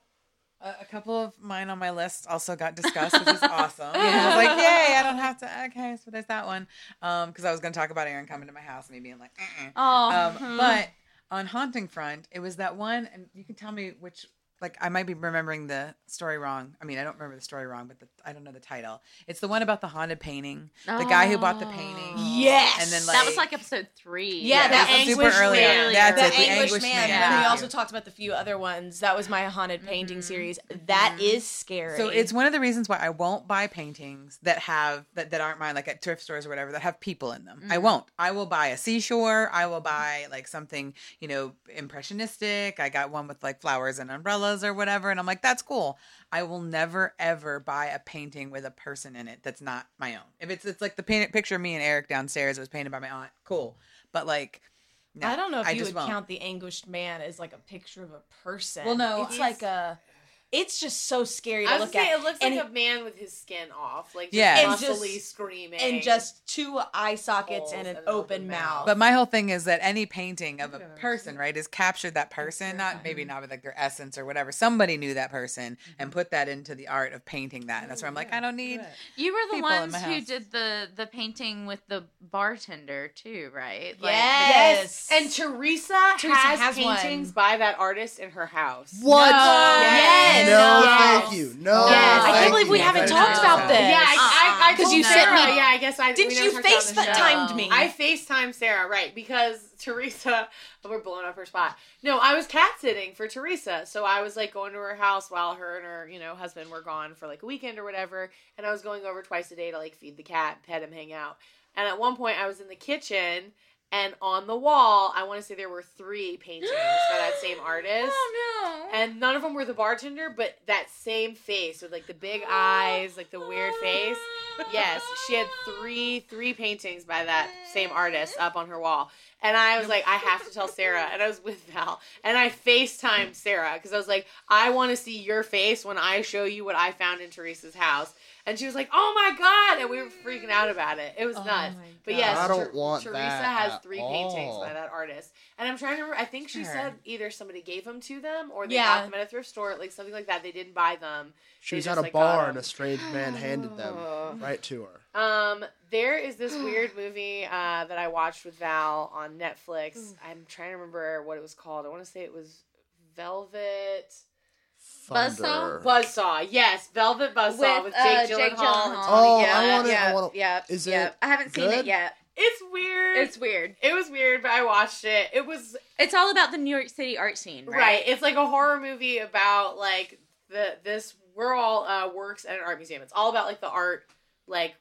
a, a couple of mine on my list also got discussed, which is awesome. I was like, "Yay! I don't have to." Okay, so there's that one. Um, because I was going to talk about Aaron coming to my house and me being like, uh-uh. Oh, um, but on haunting front, it was that one, and you can tell me which. Like I might be remembering the story wrong. I mean, I don't remember the story wrong, but the, I don't know the title. It's the one about the haunted painting. The guy who bought the painting. Oh. Yes. And then, like, that was like episode three. Yeah, Yeah, that was super anguished early man. on. That's the it, the anguished, anguished man. man. And we Yeah. also talked about the few other ones. That was my haunted mm-hmm. painting series. That mm-hmm. is scary. So it's one of the reasons why I won't buy paintings that have that, that aren't mine, like at thrift stores or whatever, that have people in them. I mm-hmm. won't. I will buy a seashore. I will buy like something, you know, impressionistic. I got one with like flowers and umbrellas or whatever, and I'm like, that's cool. I will never ever buy a painting with a person in it that's not my own. If it's it's like the painted picture of me and Eric downstairs, it was painted by my aunt. Cool, but like. no, I don't know if I you would won't. count the anguished man as like a picture of a person. Well, no, it's like a. It's just so scary to I was look saying at. it looks and like he- a man with his skin off, like just Yeah. And just- screaming, and just two eye sockets and an and an open open mouth. mouth. But my whole thing is that any painting of a person, right, is captured that person, not maybe not with like their essence or whatever. Somebody knew that person and mm-hmm. put that into the art of painting that. And that's where I'm like, I don't need. You were the ones who did the the painting with the bartender too, right? Yes. yes. and Teresa, Teresa has, has one. paintings by that artist in her house. What? Yes. Yes. No, Yes. thank you. No, Yes. I can't believe we haven't talked you. about this. Yeah, I, I, I 'Cause told you sent me- Yeah, I guess I Didn't you never talked about it on the show. FaceTimed me? I FaceTimed Sarah, right? Because Teresa, we're blowing up her spot. No, I was cat sitting for Teresa, so I was like going to her house while her and her, you know, husband were gone for like a weekend or whatever, and I was going over twice a day to like feed the cat, pet him, hang out. And at one point, I was in the kitchen. And on the wall, I want to say there were three paintings by that same oh, artist. Oh no. And none of them were the bartender, but that same face with like the big eyes, like the weird face. Yes, she had three three paintings by that same artist up on her wall. And I was like, I have to tell Sarah. And I was with Val. And I FaceTimed Sarah because I was like, I want to see your face when I show you what I found in Teresa's house. And she was like, Oh my God. And we were freaking out about it. It was Oh nuts. But yes, I don't Ter- want Teresa that has at three paintings by that artist. And I'm trying to remember, I think she Sure. said either somebody gave them to them or they Yeah. got them at a thrift store, like something like that. They didn't buy them. She They was just, at a like, bar and a strange man handed them right to her. Um, there is this weird movie uh, that I watched with Val on Netflix. I'm trying to remember what it was called. I want to say it was Velvet Buzzsaw? Thunder. Buzzsaw. Yes, Velvet Buzzsaw with, uh, Jake Gyllenhaal. and Oh, Toni I wanna- yeah, wanna- yeah, is yeah. it I haven't seen good? it yet. It's weird. It's weird. it was weird, but I watched it. It was It's all about the New York City art scene, right. right? It's like a horror movie about like the this we're all uh, works at an art museum. It's all about like the art like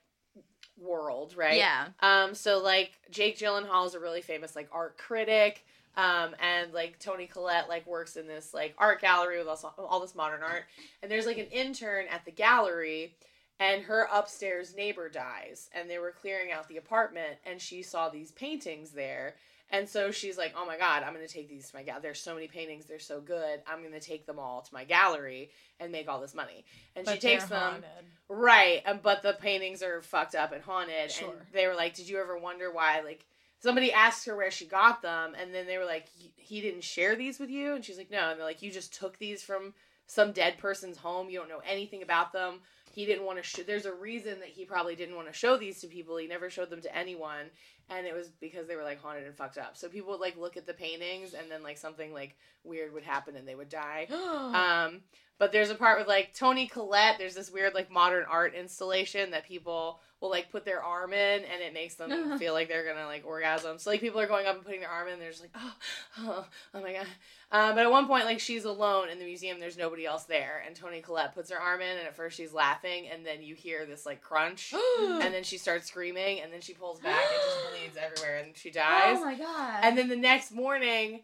world, right? Yeah. Um, so like Jake Gyllenhaal is a really famous like art critic. Um, and like Toni Collette like works in this like art gallery with all, all this modern art. And there's like an intern at the gallery and her upstairs neighbor dies and they were clearing out the apartment and she saw these paintings there. And so she's like, "Oh my god, I'm going to take these to my gallery. There's so many paintings, they're so good. I'm going to take them all to my gallery and make all this money." And she takes them haunted. Right, um, but the paintings are fucked up and haunted. Sure. And they were like, "Did you ever wonder why?" Like somebody asked her where she got them, and then they were like, "He- "He didn't share these with you," and she's like, "No." And they're like, "You just took these from some dead person's home. You don't know anything about them. He didn't want to. Sh- There's a reason that he probably didn't want to show these to people. He never showed them to anyone." And it was because they were like haunted and fucked up. So people would like look at the paintings, and then like something like weird would happen, and they would die. Um, but there's a part with like Toni Collette. There's this weird like modern art installation that people will like put their arm in, and it makes them feel like they're gonna like orgasm. So like people are going up and putting their arm in, and they're just like, oh, oh, oh my god. Um, but at one point, like she's alone in the museum. There's nobody else there, and Toni Collette puts her arm in, and at first she's laughing, and then you hear this like crunch, and then she starts screaming, and then she pulls back and just bleeds everywhere, and she dies. Oh my god. And then the next morning,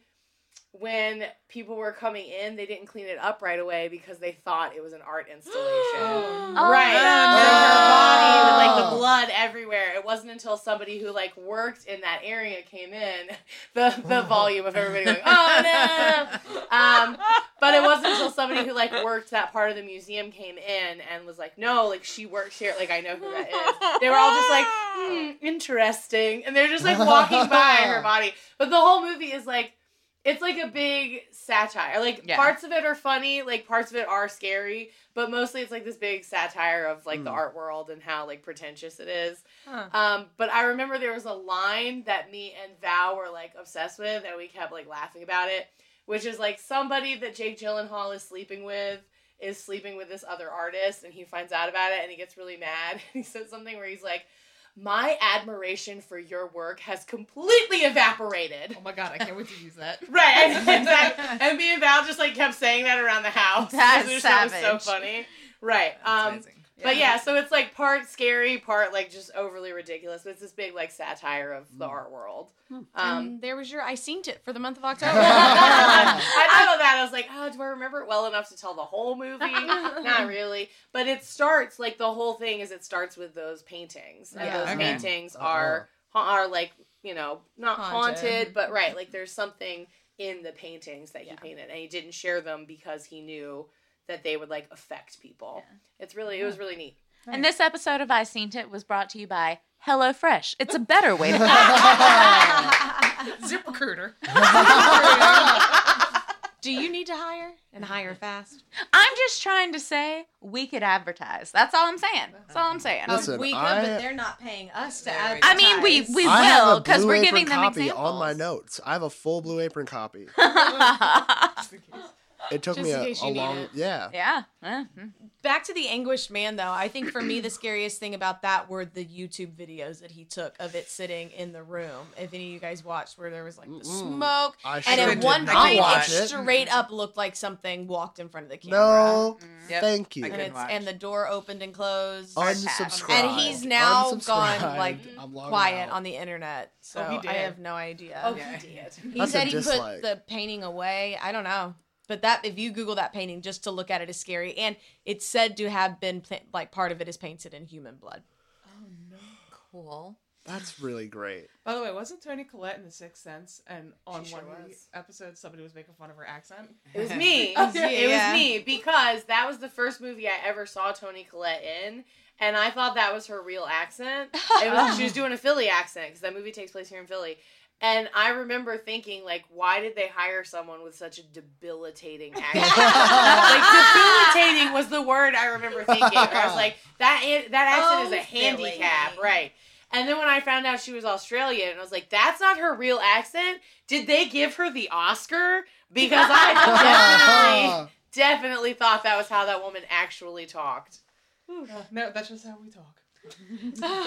when people were coming in, they didn't clean it up right away because they thought it was an art installation. Oh, right. no. So her body with like Oh. the blood everywhere. It wasn't until somebody who like worked in that area came in, the the volume of everybody going, oh no. Um, but it wasn't until somebody who like worked that part of the museum came in and was like, no, like she works here. Like I know who that is. They were all just like, hmm, interesting, and they're just like walking by her body. But the whole movie is like. It's like a big satire. Like Yeah. parts of it are funny, like parts of it are scary, but mostly it's like this big satire of like the Mm. art world and how like pretentious it is. Huh. Um, but I remember there was a line that me and Val were like obsessed with, and we kept like laughing about it, which is like somebody that Jake Gyllenhaal is sleeping with is sleeping with this other artist, and he finds out about it, and he gets really mad. And he says something where he's like, "My admiration for your work has completely evaporated." Oh my god, I can't wait to use that. Right, and, exactly. and me and Val just like kept saying that around the house. That's it was so savage. funny. Right. That's Um, amazing. But yeah, so it's like part scary, part like just overly ridiculous. But it's this big like satire of the art world. Um, Um, there was your I seen it for the month of October. I thought of that. I was like, oh, do I remember it well enough to tell the whole movie? Not really. But it starts like the whole thing is it starts with those paintings, and Yeah. those Okay. paintings are are like you know not haunted. Haunted. but right, like there's something in the paintings that he Yeah. painted, and he didn't share them because he knew that they would like affect people. It's really it was really neat. And this episode of I Seen It was brought to you by HelloFresh. It's a better way to Zip recruiter. Do you need to hire and hire fast? I'm just trying to say we could advertise. That's all I'm saying. That's all I'm saying. Listen, we could, I- but they're not paying us to advertise. I mean, we we I have will a because Blue we're Apron giving them copy examples. on my notes. I have a full Blue Apron copy. it took Just me a, case a long it. yeah. Yeah. eh, mm. Back to the anguished man, though. I think for me, the scariest thing about that were the YouTube videos that he took of it sitting in the room. If any of you guys watched, where there was like the smoke, I and sure at did one not point, it watch it. straight up looked like something walked in front of the camera. No, Yep. thank you. I and, couldn't it's, watch. and the door opened and closed. Unsubscribe. and he's now gone Unsubscribed. like I'm logging quiet out. on the internet, so Oh, he did. I have no idea. Oh, Yeah. he did. He That's a said he put the painting away. I don't know. But that if you Google that painting just to look at it is scary, and it's said to have been like part of it is painted in human blood. Oh no cool. That's really great. By the way, wasn't Toni Collette in The Sixth Sense? And on She sure one of the was. episodes, somebody was making fun of her accent. It was me. Oh, it yeah. was me because that was the first movie I ever saw Toni Collette in, and I thought that was her real accent. It was she was doing a Philly accent because that movie takes place here in Philly. And I remember thinking, like, why did they hire someone with such a debilitating accent? like, debilitating was the word I remember thinking. Where I was like, that that accent Oh, is a handicap, Philly. right? And then when I found out she was Australian, and I was like, that's not her real accent. Did they give her the Oscar? Because I definitely, definitely thought that was how that woman actually talked. Uh, no, that's just how we talk.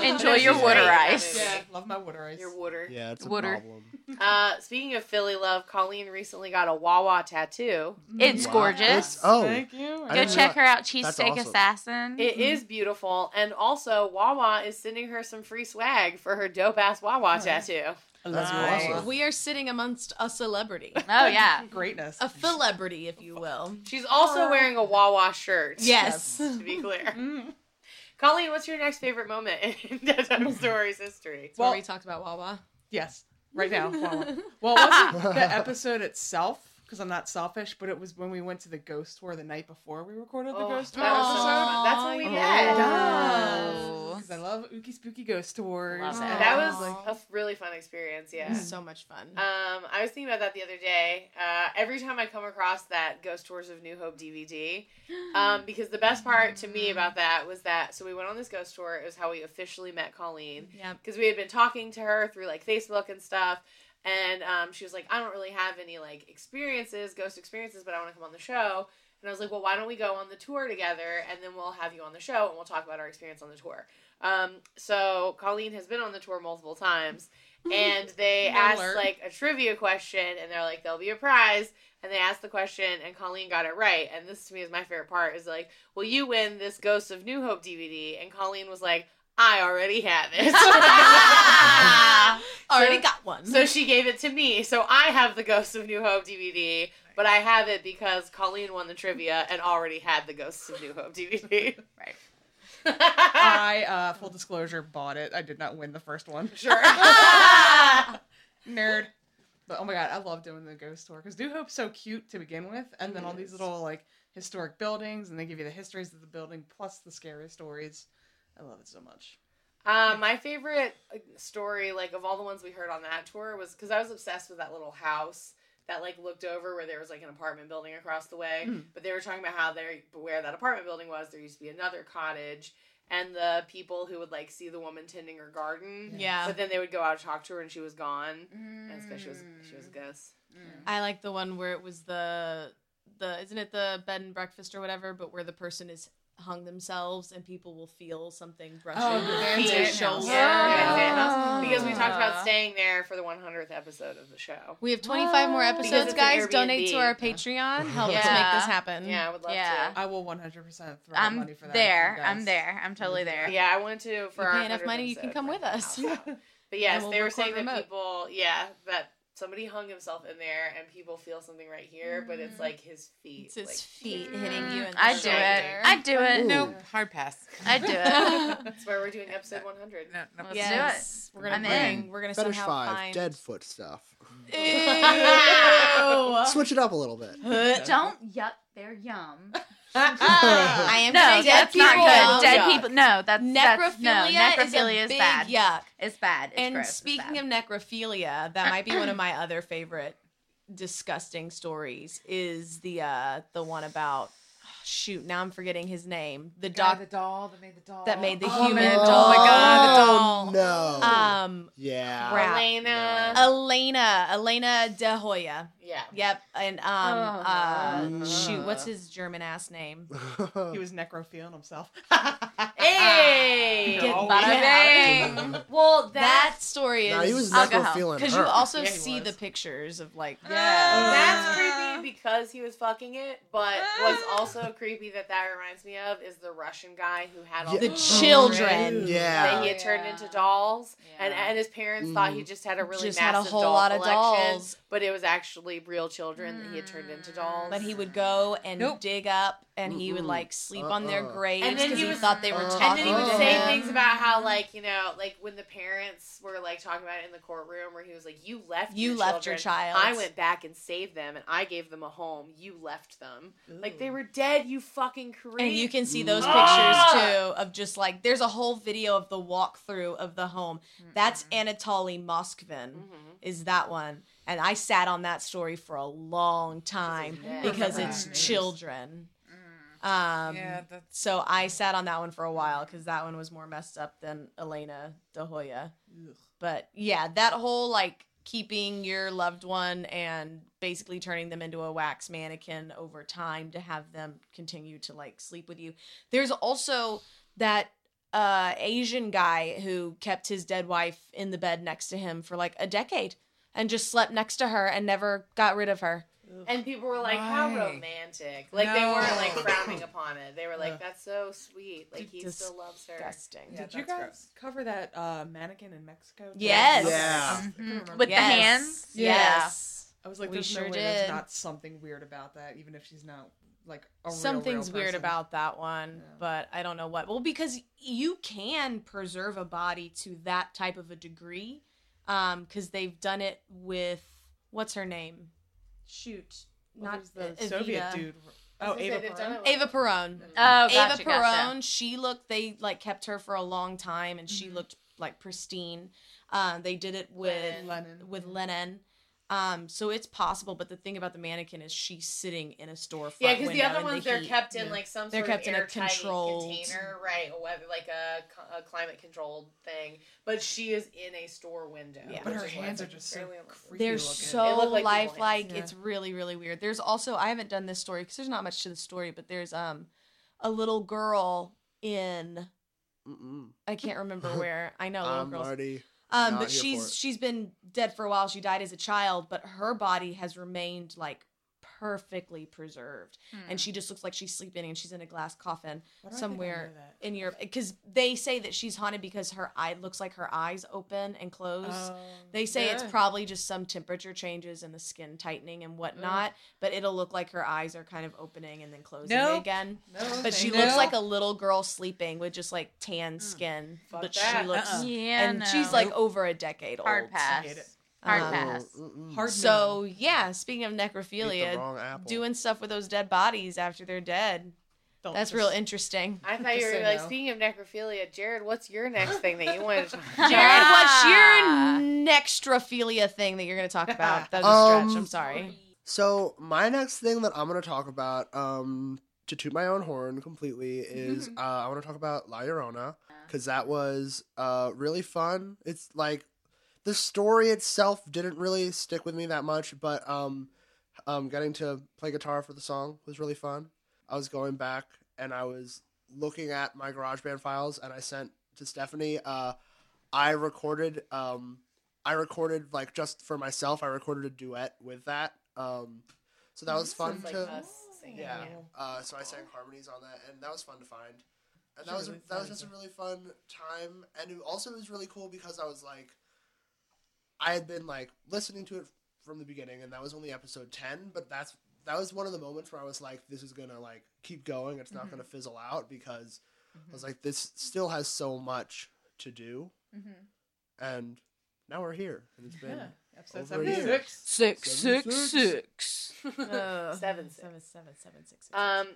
Enjoy your water in ice. Yeah, love my water ice. Your water. Yeah, it's a Water. problem. Uh, speaking of Philly love, Colleen recently got a Wawa tattoo. It's Wow. gorgeous. It's- oh, Thank you. I Go didn't check know- her out, That's Cheesesteak awesome. Assassin. It is beautiful, and also Wawa is sending her some free swag for her dope ass Wawa tattoo. That's Nice. awesome. We are sitting amongst a celebrity, Oh yeah. Greatness. a celebrity, if you will. She's also wearing a Wawa shirt. Yes. to be clear. Mm. Colleen, what's your next favorite moment in Dead Time Stories history? Where Well- we talked about Wawa. Yes, right now. Wow. Well, it wasn't the episode itself because I'm not selfish, but it was when we went to the ghost tour the night before we recorded the Oh, ghost tour that so episode. That's when we Oh, met. Oh. Because I love ooky spooky ghost tours. Love and it. That was like, a f- really fun experience, yeah. So much fun. Um, I was thinking about that the other day. Uh, every time I come across that Ghost Tours of New Hope DVD, um, because the best part to me about that was that so we went on this ghost tour. It was how we officially met Colleen yeah. because we had been talking to her through like Facebook and stuff. And um, she was like, I don't really have any like experiences, ghost experiences, but I want to come on the show. And I was like, well, why don't we go on the tour together and then we'll have you on the show and we'll talk about our experience on the tour. Um, so Colleen has been on the tour multiple times and they asked alert. like a trivia question and they're like, there'll be a prize. And they asked the question and Colleen got it right. And this to me is my favorite part is like, will you win this Ghosts of New Hope DVD? And Colleen was like, I already have it. Already So- got one. So she gave it to me. So I have the Ghosts of New Hope DVD, but I have it because Colleen won the trivia and already had the Ghosts of New Hope DVD. Right. I, uh, full disclosure, bought it. I did not win the first one. sure. Nerd. But oh my god, I love doing the ghost tour because New Hope's so cute to begin with, and then all these little like historic buildings, and they give you the histories of the building plus the scary stories. I love it so much. Uh, my favorite uh, story, like of all the ones we heard on that tour, was because I was obsessed with that little house that like looked over where there was like an apartment building across the way. Mhm. But they were talking about how there, where that apartment building was, there used to be another cottage, and the people who would like see the woman tending her garden. yeah. But then they would go out and talk to her, and she was gone. And it's because she was she was a ghost. I like the one where it was the the isn't it the bed and breakfast or whatever, but where the person is hung themselves and people will feel something brushing Oh, their Van feet or Zandt shoulder. Yeah, Yeah. Van Zandt House. because we talked about staying there for the 100th episode of the show. We have 25 more episodes, guys. Donate to our Patreon. Help us make this happen. Yeah, I would love Yeah. to. I will 100% throw I'm money for that. if there. I'm there. I'm totally there. Yeah, I wanted to for You our pay enough money, you can come rent with the us. house. But yes, we'll they were record saying that people, yeah, that somebody hung himself in there and people feel something right here, but it's mm. like his feet. It's his like, feet hitting you in the I do it. shoulder. I do it. Ooh. Nope. Hard pass. I do it. That's why we're doing episode 100. No, no. Let's Yes. Do it. We're gonna I'm bring. in. We're gonna Fetish somehow five, find. dead foot stuff. Ew. Switch it up a little bit. Don't yuck their yum. I am No, saying dead that's not good. Dead Yuck. people. No, that's that's, no. Necrophilia, Necrophilia is big bad. yuck. It's bad. It's and gross. Speaking of necrophilia, that might be one of my other favorite disgusting stories. Is the uh the one about shoot, now I'm forgetting his name. The Guy, doc the doll that made the doll. that made the Oh, human man. doll. Oh my god, the doll. No. Um, yeah. crap. Elena. Elena, Elena De Hoya. yeah. Yep, and um, uh, Oh. shoot, what's his German ass name? He was necrophiling himself. Hey. Get Oh, Bada yeah. Well, That that's story Nah, he was is alcohol. necrophiling because you also Yeah, he see the pictures of like Yeah. that's creepy because he was fucking it. But what's also creepy that that reminds me of is the Russian guy who had all Yeah. the the children. Yeah. that he had turned Yeah. into dolls, and Yeah. and his parents thought he Mhm. just had a really Just had a whole doll lot of collection, dolls. but it was actually real children that he had turned into dolls. But he would go and Nope. dig up, and he would like sleep on their Uh-uh. graves And then because he he, was- thought they were Uh, talking and then he would say things about how, like, you know, like when the parents were like talking about it in the courtroom, where he was like, "You left, You your left your child. I went back and saved them, and I gave them a home. You left them, like they were dead. You fucking creep." And you can see those Ah! pictures too of just like there's a whole video of the walkthrough of the home. That's Anatoly Moskvin. Mhm. Is that one? And I sat on that story for a long time Yeah. because it's children. Um, Yeah, that's so I sat on that one for a while because that one was more messed up than Elena De Hoya. But yeah, that whole like keeping your loved one and basically turning them into a wax mannequin over time to have them continue to like sleep with you. There's also that uh Asian guy who kept his dead wife in the bed next to him for like a decade and just slept next to her and never got rid of her. And people were like, "How romantic!" Like they weren't like frowning upon it. They were like, "That's so sweet." Like he still loves her. Disgusting. Yeah, Did you guys gross. cover that uh, mannequin in Mexico? too? Yes. Yeah. I couldn't remember. With the hands? Yes. I was like, We there's sure no way did. there's not something weird about that, even if she's not like a real, Something's real weird about that one, Yeah. but I don't know what. Well, because you can preserve a body to that type of a degree, um, because they've done it with what's her name? Shoot, Well, not there's the Evita. Soviet dude. Oh, was gonna say, Ava they've Peron? Ava Perón. Oh, gotcha, Ava gotcha. Perón, she looked. They like kept her for a long time, and she looked like pristine. Um, they did it with Lenin. Lenin. with Lennon. Um, so it's possible, but the thing about the mannequin is she's sitting in a storefront. Yeah, because the other ones the they're heat. kept in Yeah. like some They're sort kept of in a controlled- container, right? Or whether like a, a climate controlled thing. But she is in a store window. Yeah. But her which is why hands are just so creepy They're looking. so They look like lifelike. Yeah. It's really, really weird. There's also I haven't done this story because there's not much to the story, but there's um a little girl in Mm-mm. I can't remember where. I know little I'm girls. already. Um, but she's she's been dead for a while. She died as a child, but her body has remained like perfectly preserved, and hmm. she just looks like she's sleeping and she's in a glass coffin Why do I think I somewhere in Europe. Because they say that she's haunted because her eye looks like her eyes open and close. Oh, They say it's probably just some temperature changes and the skin tightening and whatnot, but it'll look like her eyes are kind of opening and then closing Nope. again. No, But she thank looks like a little girl sleeping with just like tan hmm. skin. Fuck but that. she looks Uh-uh. Yeah, and no. she's like over a decade hard old. pass. Hate it. Hard Um, pass. Hard So yeah, speaking of necrophilia, doing stuff with those dead bodies after they're dead. Don't That's just- real interesting. I thought you were say like no. speaking of necrophilia, Jared. What's your next thing that you want to talk about? Jared, what's your nextrophilia thing that you're going to talk about? That was a Um, stretch. I'm sorry. So my next thing that I'm gonna talk about, um, to toot my own horn completely, is uh, I want to talk about La Llorona because that was uh really fun. It's like the story itself didn't really stick with me that much, but um, um, getting to play guitar for the song was really fun. I was going back and I was looking at my GarageBand files, and I sent to Stephanie. Uh, I recorded um, I recorded like just for myself. I recorded a duet with that. Um, so that was fun like to yeah. yeah. Uh, so I sang harmonies on that, and that was fun to find. And that was really that was just a really fun time, and it also was really cool because I was like, I had been like listening to it from the beginning, and that was only episode ten, but that's that was one of the moments where I was like, this is gonna like keep going. It's not Mm-hmm. gonna fizzle out because I was like, this still has so much to do, and now we're here, and it's been Yeah. Episode over a year. 76. Six, six, six. Uh, Seven, six. seven, seven, seven, six, six. Um,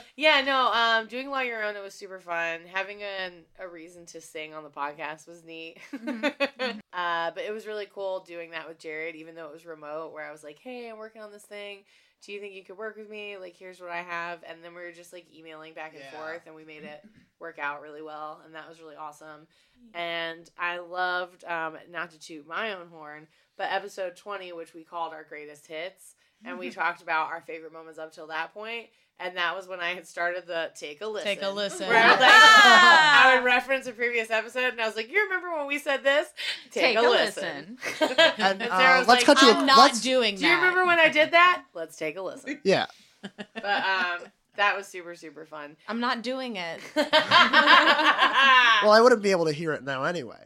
yeah, no. Um, doing La Llorona was super fun. Having an, a reason to sing on the podcast was neat. uh, but it was really cool doing that with Jared, even though it was remote. Where I was like, "Hey, I'm working on this thing. Do you think you could work with me? Like, here's what I have." And then we were just like emailing back and Yeah. forth, and we made it work out really well, and that was really awesome. And I loved, um, not to toot my own horn, but episode 20, which we called our greatest hits, and we talked about our favorite moments up till that point, and that was when I had started the take a listen. Take a listen. Where I would, like, I would reference a previous episode, and I was like, "You remember when we said this? Take a listen." and uh, Sarah was let's like, cut to a- I'm not let's- doing that. Do you remember when I did that? Let's take a listen. Yeah. But um, that was super super fun. I'm not doing it. Well, I wouldn't be able to hear it now anyway.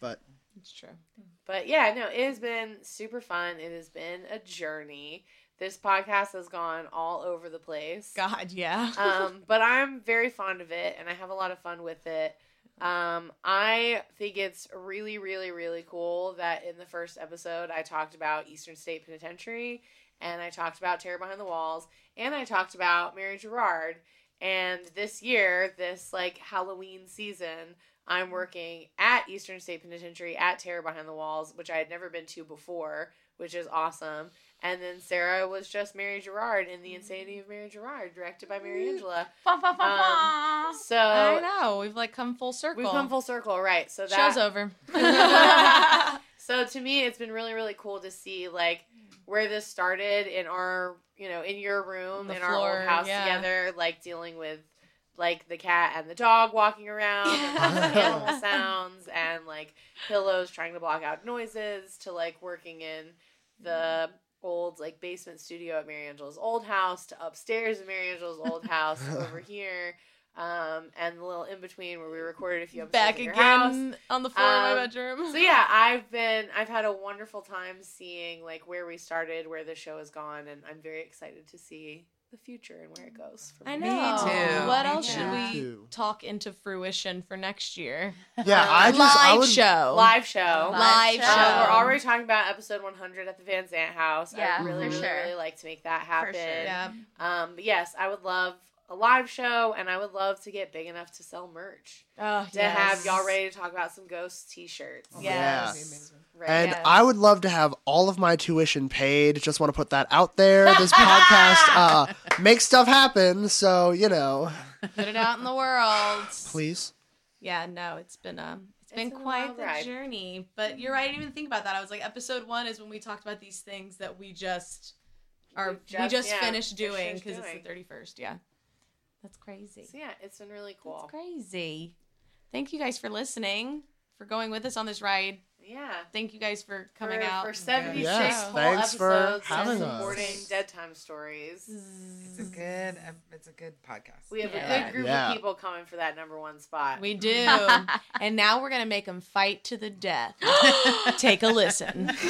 But It's true. But yeah, no, it has been super fun. It has been a journey. This podcast has gone all over the place. God, yeah. Um, but I'm very fond of it and I have a lot of fun with it. Um, I think it's really, really, really cool that in the first episode I talked about Eastern State Penitentiary and I talked about Terror Behind the Walls and I talked about Mary Gerard. And this year, this like Halloween season, I'm working at Eastern State Penitentiary at Terror Behind the Walls, which I had never been to before, which is awesome. And then Sarah was just Mary Gerard in The Insanity of Mary Gerard, directed by Mary Angela. Fa, fa, Um. So I know. We've like come full circle. we've come full circle, right? So that Show's over. so to me, it's been really, really cool to see like where this started in our, you know, in your room, The in our old house yeah. together, like dealing with like the cat and the dog walking around and animal sounds and like pillows trying to block out noises to like working in the old like basement studio at Mary Angela's old house to upstairs in Mary Angela's old house over here. Um, and the little in between where we recorded a few episodes Back at again house. on the floor of Um, my bedroom. So yeah, I've been I've had a wonderful time seeing like where we started, where the show has gone, and I'm very excited to see the future and where it goes. From I here. know. too. What Me else should we Too. talk into fruition for next year? yeah, I just I Live would show. Live show. Live Live show. Uh, we're already talking about episode 100 at the Van Zant house. Yeah, I really, for really, sure. really like to make that happen. sure. Yeah. Um, but yes, I would love a live show, and I would love to get big enough to sell merch. Oh, To have y'all ready to talk about some ghost T-shirts. Yeah. That'd Yes. amazing. Right. And Yes. I would love to have all of my tuition paid. Just want to put that out there. This podcast uh, makes stuff happen, so you know, Put it out in the world. please. Yeah, no, it's been um it's been been a quite the ride. journey. But you're right, I didn't even think about that. I was like episode 1 is when we talked about these things that we just are We've we just- just yeah, finished doing because it's the 31st. Yeah. That's crazy. So yeah, it's been really cool. That's crazy. Thank you guys for listening, for going with us on this ride. Yeah. Thank you guys for coming for, out. for 76 Yes, whole thanks for episodes having and us. supporting Dead Time Stories. It's a good. It's a good podcast. We have a good group Yeah. of people coming for that number one spot. We do. and now we're going to make them fight to the death. Take a listen.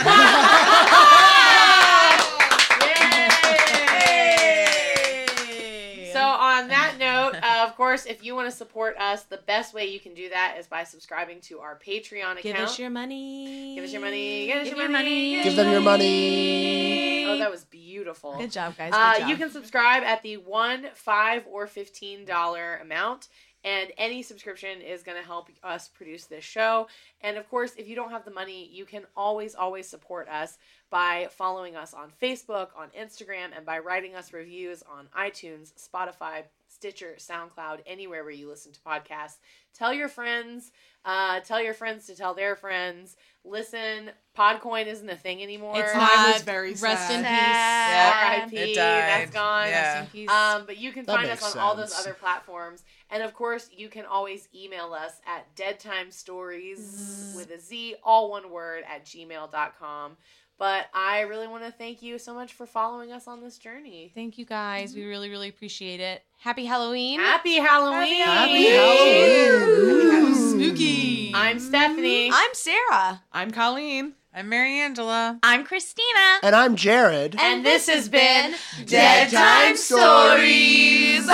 Yay! So on that note, uh, of course, if you want to support us, the best way you can do that is by subscribing to our Patreon account. Give us your money. Give us your money. Give us Give your your money. money. Give them your money. Oh, that was beautiful. Good job, guys. Good Uh, job. you can subscribe at the one, five, or fifteen dollar amount, and any subscription is going to help us produce this show. And of course, if you don't have the money, you can always, always support us by following us on Facebook, on Instagram, and by writing us reviews on iTunes, Spotify, Stitcher, SoundCloud, anywhere where you listen to podcasts. Tell your friends. Uh, tell your friends to tell their friends. Listen, Podcoin isn't a thing anymore. It's Mine not. was very Rest in sad. peace. Yeah. R.I.P. It That's died. gone. Yeah. Rest in peace. Um, but you can That find us on makes all those other platforms. And of course, you can always email us at deadtimestories with a Z, all one word, at gmail.com. But I really want to thank you so much for following us on this journey. Thank you guys. We mm-hmm. really, really appreciate it. Happy Halloween. Happy Halloween! Happy Halloween! Spooky. I'm Stephanie. Mm-hmm. I'm Sarah. I'm Colleen. I'm Mary Angela. I'm Christina. And I'm Jared. and this has been Dead Time Stories.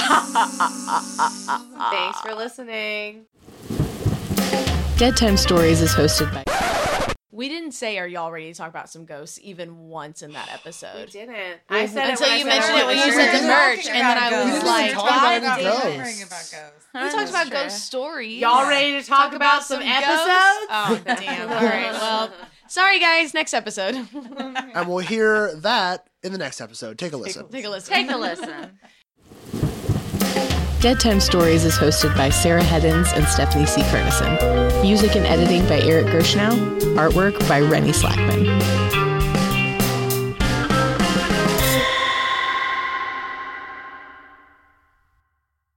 Thanks for listening. Dead Time Stories is hosted by We didn't say, "Are y'all ready to talk about some ghosts?" Even once in that episode. We didn't. I said Until it you I mentioned it when you said the merch. merch, and then I was ghosts. like, We didn't talk "God about ghosts. About ghosts. We talked about ghost stories. Y'all ready to talk, about, some, ghosts? episodes? Oh damn! All right. Well, sorry guys. Next episode. And we'll hear that in the next episode. Take a listen. Take a listen. Take a listen. Dead Time Stories is hosted by Sarah Heddens and Stephanie C. Kernison. Music and editing by Eric Gershnow. Artwork by Rennie Slackman.